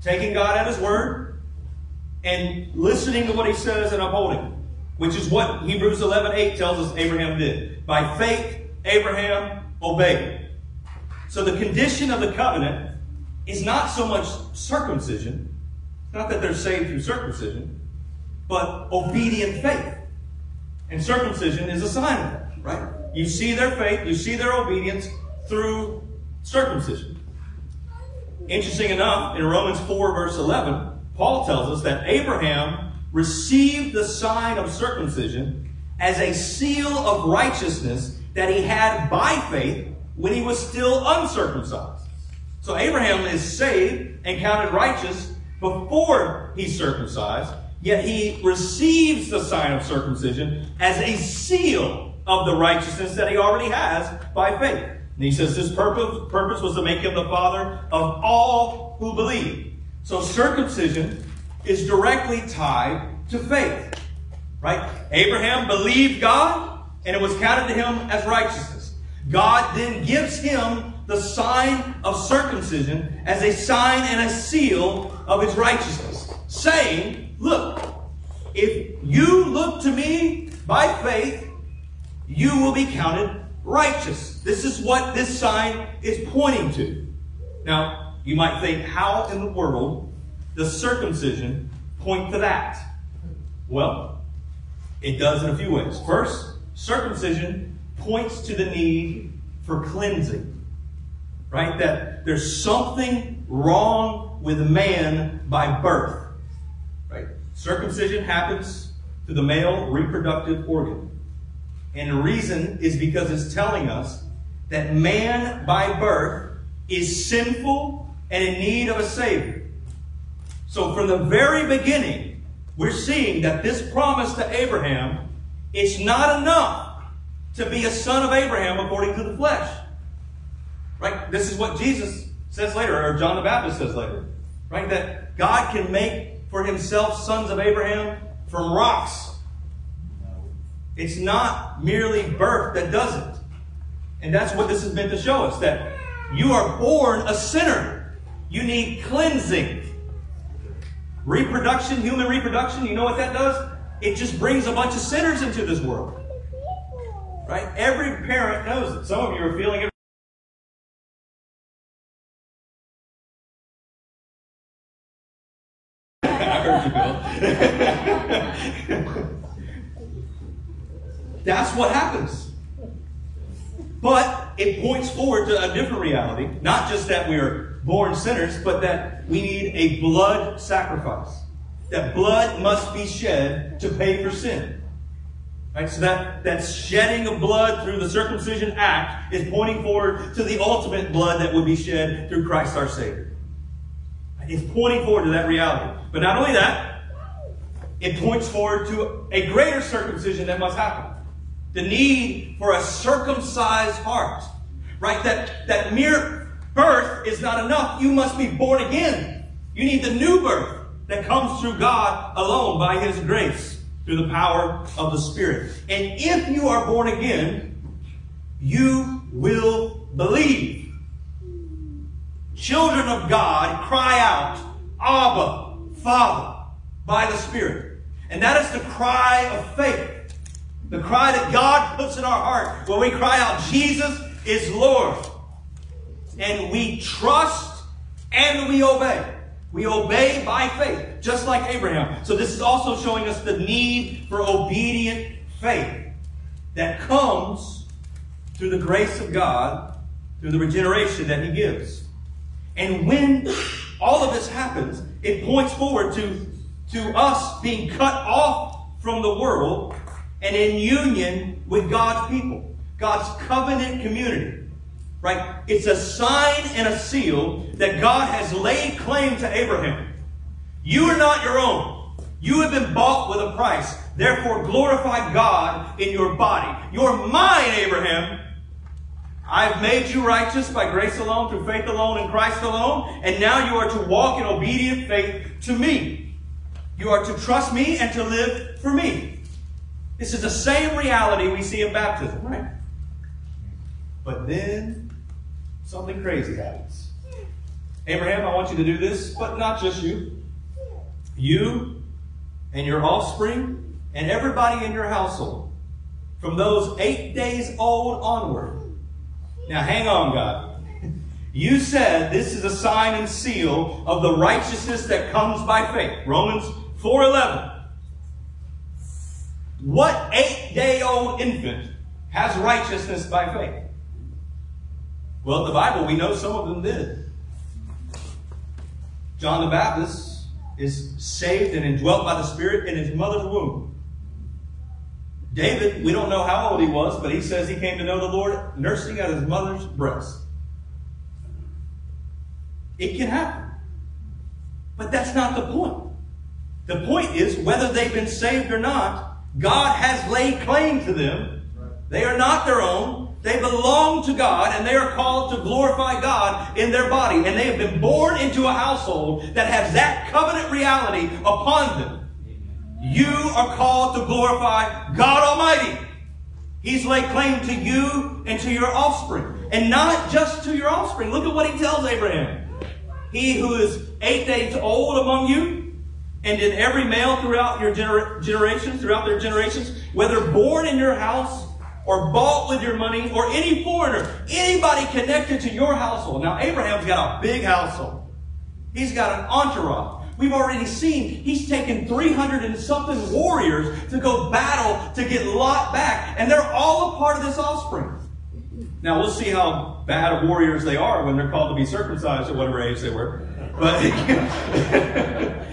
Taking God at his word and listening to what he says and upholding, which is what Hebrews 11 8 tells us Abraham did. By faith, Abraham obeyed. So the condition of the covenant is not so much circumcision, not that they're saved through circumcision, but obedient faith. And circumcision is a sign of that, right? You see their faith, you see their obedience through circumcision. Interesting enough, in Romans 4, verse 11, Paul tells us that Abraham received the sign of circumcision as a seal of righteousness that he had by faith when he was still uncircumcised. So Abraham is saved and counted righteous before he's circumcised, yet he receives the sign of circumcision as a seal of the righteousness that he already has by faith. And he says this purpose, purpose was to make him the father of all who believe. So circumcision is directly tied to faith. Right? Abraham believed God, and it was counted to him as righteousness. God then gives him the sign of circumcision as a sign and a seal of his righteousness, saying, Look, if you look to me by faith, you will be counted righteous. This is what this sign is pointing to. Now, you might think, how in the world does circumcision point to that? Well, it does in a few ways. First, circumcision points to the need for cleansing. Right? That there's something wrong with man by birth. Circumcision happens to the male reproductive organ. And the reason is because it's telling us that man by birth is sinful and in need of a Savior. So from the very beginning, we're seeing that this promise to Abraham, it's not enough to be a son of Abraham according to the flesh. Right? This is what Jesus says later, or John the Baptist says later. Right? That God can make for himself sons of Abraham from rocks it's not merely birth that does it. And that's what this is meant to show us that you are born a sinner. You need cleansing. Reproduction, human reproduction, you know what that does? It just brings a bunch of sinners into this world. Right? Every parent knows it. Some of you are feeling it. I heard you, Bill. That's what happens. But it points forward to a different reality. Not just that we are born sinners, but that we need a blood sacrifice. That blood must be shed to pay for sin. Right? So that, that shedding of blood through the circumcision act is pointing forward to the ultimate blood that would be shed through Christ our Savior. It's pointing forward to that reality. But not only that, it points forward to a greater circumcision that must happen. The need for a circumcised heart. Right? That, that mere birth is not enough. You must be born again. You need the new birth that comes through God alone by His grace, through the power of the Spirit. And if you are born again, you will believe. Children of God cry out, Abba, Father, by the Spirit. And that is the cry of faith. The cry that God puts in our heart when we cry out, Jesus is Lord. And we trust and we obey. We obey by faith, just like Abraham. So this is also showing us the need for obedient faith that comes through the grace of God, through the regeneration that He gives. And when all of this happens, it points forward to, to us being cut off from the world and in union with God's people, God's covenant community. Right? It's a sign and a seal that God has laid claim to Abraham. You are not your own. You have been bought with a price. Therefore, glorify God in your body. You're mine, Abraham. I've made you righteous by grace alone, through faith alone, in Christ alone, and now you are to walk in obedient faith to me. You are to trust me and to live for me. This is the same reality we see in baptism, right? But then something crazy happens. Abraham, I want you to do this, but not just you. You and your offspring and everybody in your household, from those eight days old onward. Now hang on, God. You said this is a sign and seal of the righteousness that comes by faith. Romans 4:11. What eight-day-old infant has righteousness by faith? Well, the Bible, we know some of them did. John the Baptist is saved and indwelt by the Spirit in his mother's womb. David, we don't know how old he was, but he says he came to know the Lord nursing at his mother's breast. It can happen. But that's not the point. The point is whether they've been saved or not, God has laid claim to them. They are not their own. They belong to God and they are called to glorify God in their body. And they have been born into a household that has that covenant reality upon them. You are called to glorify God Almighty. He's laid claim to you and to your offspring. And not just to your offspring. Look at what he tells Abraham. He who is eight days old among you, and in every male throughout your gener- generations, throughout their generations, whether born in your house or bought with your money, or any foreigner, anybody connected to your household. Now, Abraham's got a big household. He's got an entourage. We've already seen he's taken 300 and something warriors to go battle to get Lot back, and they're all a part of this offspring. Now, we'll see how bad of warriors they are when they're called to be circumcised at whatever age they were. But,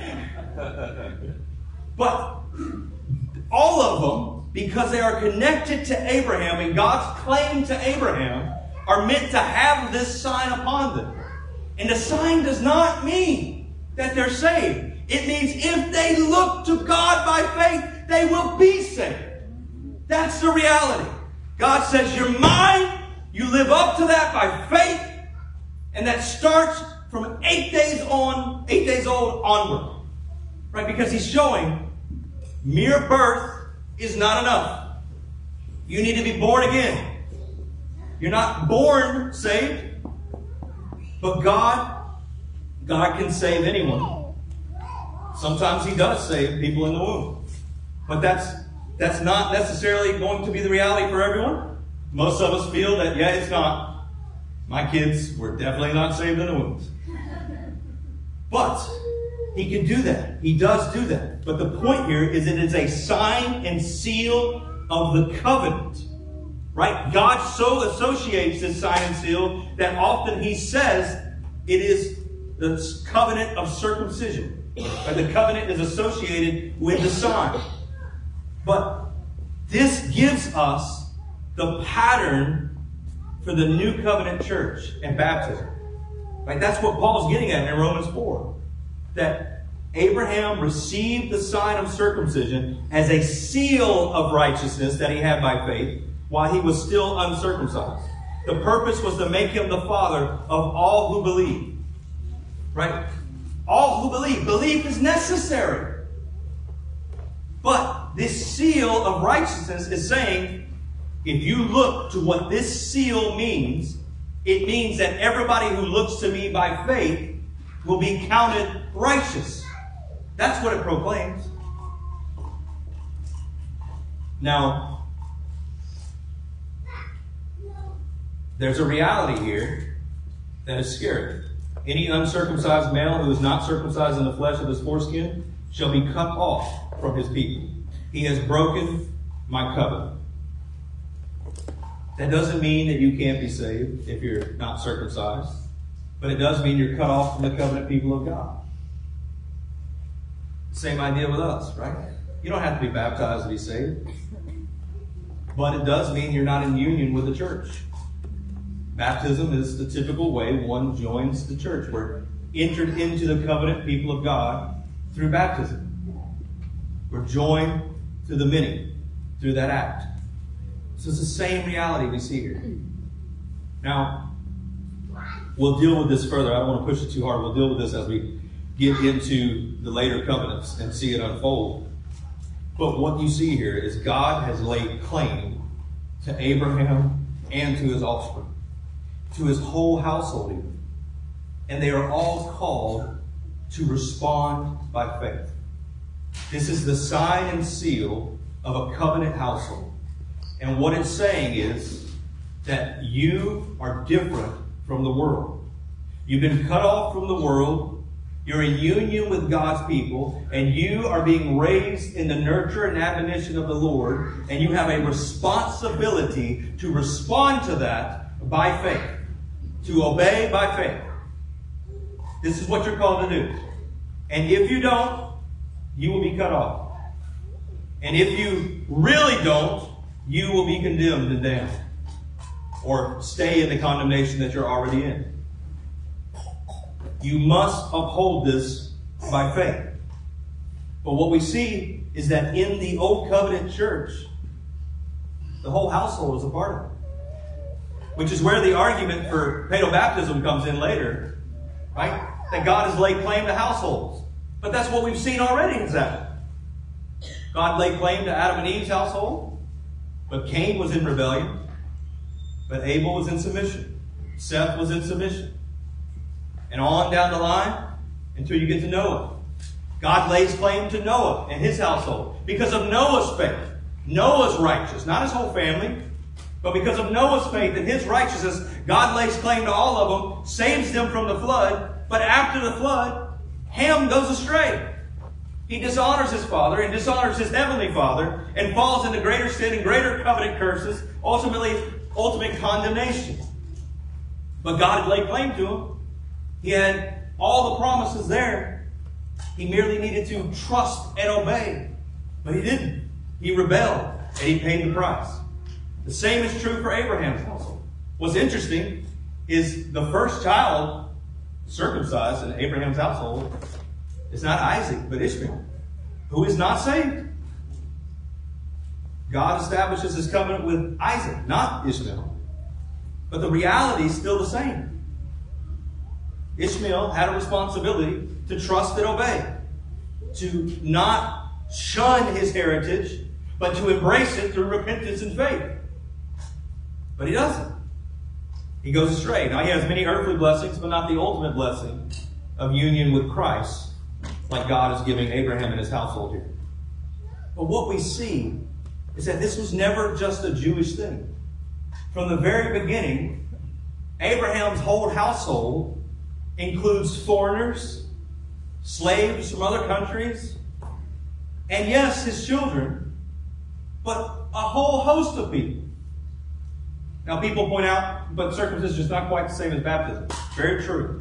but all of them because they are connected to Abraham and God's claim to Abraham are meant to have this sign upon them. And the sign does not mean that they're saved. It means if they look to God by faith, they will be saved. That's the reality. God says, You're mine. You live up to that by faith. And that starts from eight days on, eight days old onward. Right? Because he's showing mere birth is not enough. You need to be born again. You're not born saved, but God, God can save anyone. Sometimes He does save people in the womb, but that's that's not necessarily going to be the reality for everyone. Most of us feel that yeah, it's not. My kids were definitely not saved in the womb, but he can do that. He does do that. But the point here is it is a sign and seal of the covenant. Right? God so associates this sign and seal that often he says it is the covenant of circumcision. Right? The covenant is associated with the sign. But this gives us the pattern for the new covenant church and baptism. Right? That's what Paul's getting at in Romans 4 that Abraham received the sign of circumcision as a seal of righteousness that he had by faith while he was still uncircumcised. The purpose was to make him the father of all who believe. Right? All who believe. Belief is necessary. But this seal of righteousness is saying, if you look to what this seal means, it means that everybody who looks to me by faith will be counted righteous. That's what it proclaims. Now, there's a reality here that is scary. Any uncircumcised male who is not circumcised in the flesh of his foreskin shall be cut off from his people. He has broken my covenant. That doesn't mean that you can't be saved if you're not circumcised. But it does mean you're cut off from the covenant people of God. Same idea with us, right? You don't have to be baptized to be saved. But it does mean you're not in union with the church. Baptism is the typical way one joins the church. We're entered into the covenant people of God through baptism. We're joined to the many through that act. So it's the same reality we see here. Now, we'll deal with this further. I don't want to push it too hard. We'll deal with this as we get into the later covenants and see it unfold. But what you see here is God has laid claim to Abraham and to his offspring, to his whole household even. And they are all called to respond by faith. This is the sign and seal of a covenant household. And what it's saying is that you are different from the world. You've been cut off from the world. You're in union with God's people, and you are being raised in the nurture and admonition of the Lord, and you have a responsibility to respond to that by faith, to obey by faith. This is what you're called to do. And if you don't, you will be cut off. And if you really don't, you will be condemned and damned. Or stay in the condemnation that you're already in. You must uphold this by faith. But what we see is that in the Old Covenant church, the whole household is a part of it. Which is where the argument for paedobaptism comes in later, right? That God has laid claim to households. But that's what we've seen already in Zechariah. God laid claim to Adam and Eve's household, but Cain was in rebellion, but Abel was in submission. Seth was in submission. And on down the line until you get to Noah. God lays claim to Noah and his household because of Noah's faith. Noah's righteous, not his whole family, but because of Noah's faith and his righteousness, God lays claim to all of them, saves them from the flood. But after the flood, Ham goes astray. He dishonors his father and dishonors his heavenly father and falls into greater sin and greater covenant curses, ultimately, ultimate condemnation. But God had laid claim to him. He had all the promises there. He merely needed to trust and obey. But he didn't. He rebelled and he paid the price. The same is true for Abraham's household. What's interesting is the first child circumcised in Abraham's household is not Isaac, but Ishmael, who is not saved. God establishes his covenant with Isaac, not Ishmael. But the reality is still the same. Ishmael had a responsibility to trust and obey, to not shun his heritage, but to embrace it through repentance and faith. But he doesn't. He goes astray. Now he has many earthly blessings, but not the ultimate blessing of union with Christ like God is giving Abraham and his household here. But what we see is that this was never just a Jewish thing. From the very beginning, Abraham's whole household includes foreigners, slaves from other countries, and yes, his children, but a whole host of people. Now, people point out, but circumcision is not quite the same as baptism. Very true.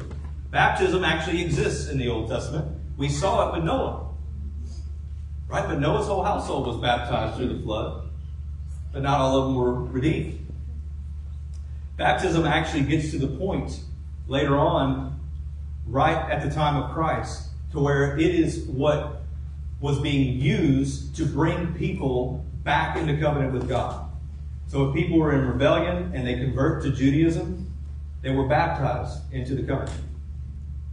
Baptism actually exists in the Old Testament. We saw it with Noah. Right? But Noah's whole household was baptized through the flood, but not all of them were redeemed. Baptism actually gets to the point later on, right at the time of Christ, to where it is what was being used to bring people back into covenant with God. So if people were in rebellion and they convert to Judaism, they were baptized into the covenant.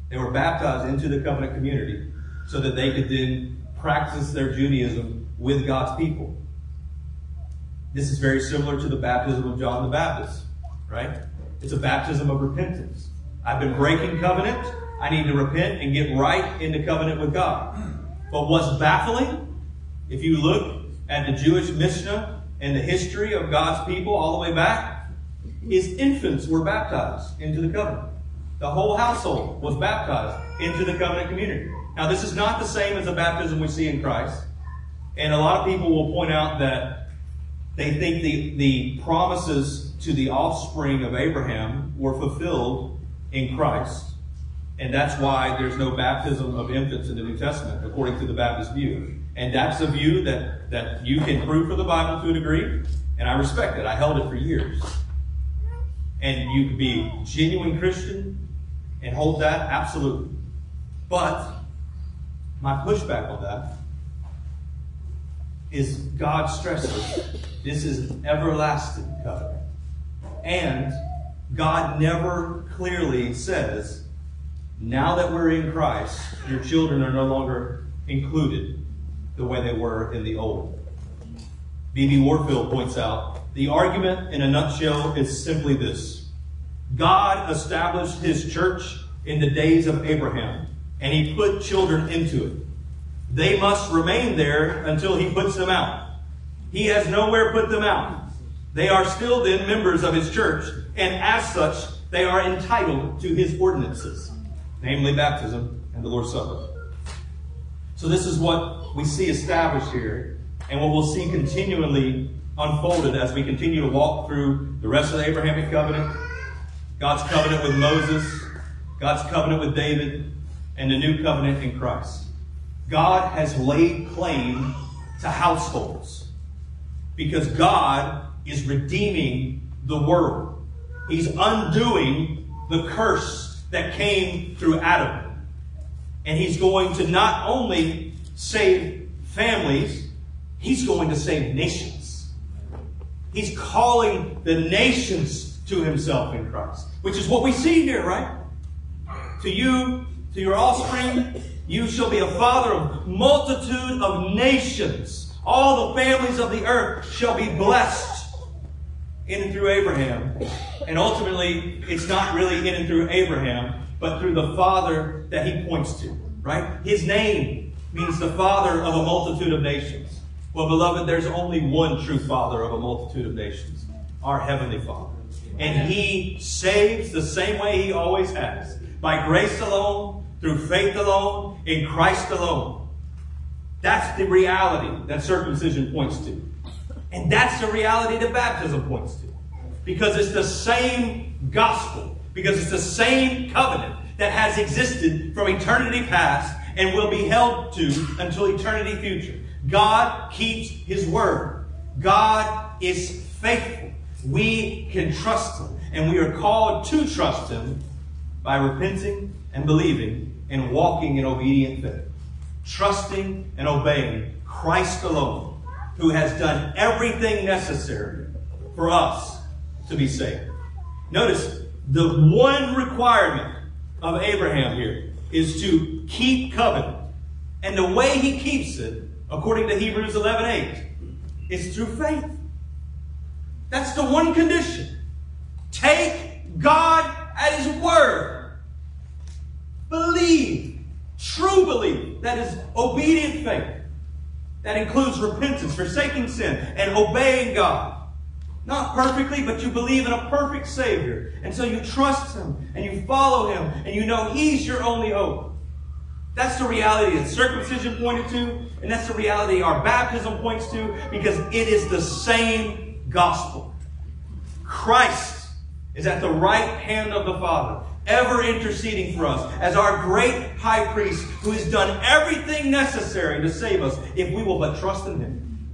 They were baptized into the covenant community so that they could then practice their Judaism with God's people. This is very similar to the baptism of John the Baptist, right? It's a baptism of repentance. I've been breaking covenant. I need to repent and get right into covenant with God. But what's baffling, if you look at the Jewish Mishnah and the history of God's people all the way back, is infants were baptized into the covenant. The whole household was baptized into the covenant community. Now, this is not the same as the baptism we see in Christ. And a lot of people will point out that they think the, the promises to the offspring of Abraham were fulfilled in Christ. And that's why there's no baptism of infants in the New Testament, according to the Baptist view. And that's a view that, that you can prove for the Bible to a degree, and I respect it. I held it for years. And you could be a genuine Christian and hold that? Absolutely. But my pushback on that is God stresses this is an everlasting covenant. And God never clearly says, now that we're in Christ, your children are no longer included the way they were in the old. B.B. Warfield points out the argument in a nutshell is simply this God established his church in the days of Abraham, and he put children into it. They must remain there until he puts them out. He has nowhere put them out. They are still then members of his church, and as such, they are entitled to his ordinances, namely baptism and the Lord's Supper. So this is what we see established here, and what we'll see continually unfolded as we continue to walk through the rest of the Abrahamic covenant, God's covenant with Moses, God's covenant with David, and the new covenant in Christ. God has laid claim to households because God is redeeming the world. He's undoing the curse that came through Adam. And he's going to not only save families, he's going to save nations. He's calling the nations to himself in Christ, which is what we see here, right? To you, to your offspring, you shall be a father of multitude of nations. All the families of the earth shall be blessed in and through Abraham. And ultimately, it's not really in and through Abraham, but through the father that he points to, right? His name means the father of a multitude of nations. Well, beloved, there's only one true father of a multitude of nations, our heavenly father. And he saves the same way he always has, by grace alone, through faith alone, in Christ alone. That's the reality that circumcision points to. And that's the reality that baptism points to. Because it's the same gospel, because it's the same covenant that has existed from eternity past and will be held to until eternity future. God keeps His word. God is faithful. We can trust Him. And we are called to trust Him by repenting and believing and walking in obedient faith. Trusting and obeying Christ alone, who has done everything necessary for us to be saved. Notice the one requirement of Abraham here is to keep covenant. And the way he keeps it, according to Hebrews 11 8, is through faith. That's the one condition. Take God at His word. Believe. True belief. That is obedient faith. That includes repentance, forsaking sin, and obeying God. Not perfectly, but you believe in a perfect Savior. And so you trust Him, and you follow Him, and you know He's your only hope. That's the reality that circumcision pointed to, and that's the reality our baptism points to, because it is the same gospel. Christ is at the right hand of the Father, ever interceding for us as our great high priest who has done everything necessary to save us if we will but trust in Him.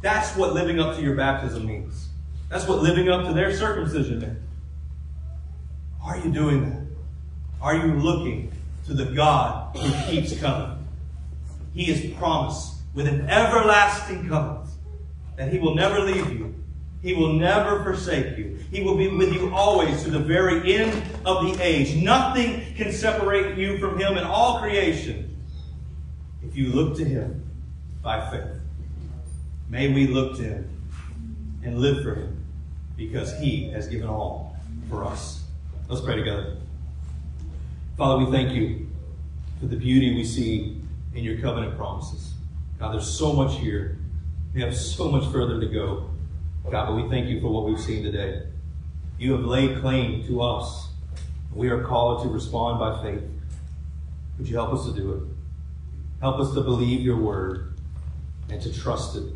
That's what living up to your baptism means. That's what living up to their circumcision meant. Are you doing that? Are you looking to the God who keeps covenant? He has promised with an everlasting covenant that He will never leave you. He will never forsake you. He will be with you always to the very end of the age. Nothing can separate you from Him in all creation if you look to Him by faith. May we look to Him and live for Him because He has given all for us. Let's pray together. Father, we thank you for the beauty we see in your covenant promises. God, there's so much here. We have so much further to go. God, but we thank you for what we've seen today. You have laid claim to us. We are called to respond by faith. Would you help us to do it? Help us to believe your word and to trust it,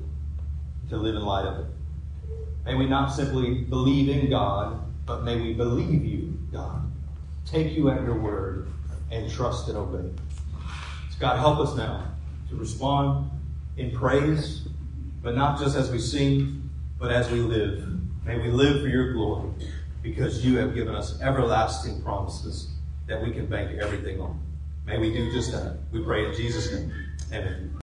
to live in light of it. May we not simply believe in God, but may we believe you, God. Take you at your word and trust and obey. So God, help us now to respond in praise, but not just as we sing, but as we live. May we live for your glory because you have given us everlasting promises that we can bank everything on. May we do just that. We pray in Jesus' name. Amen.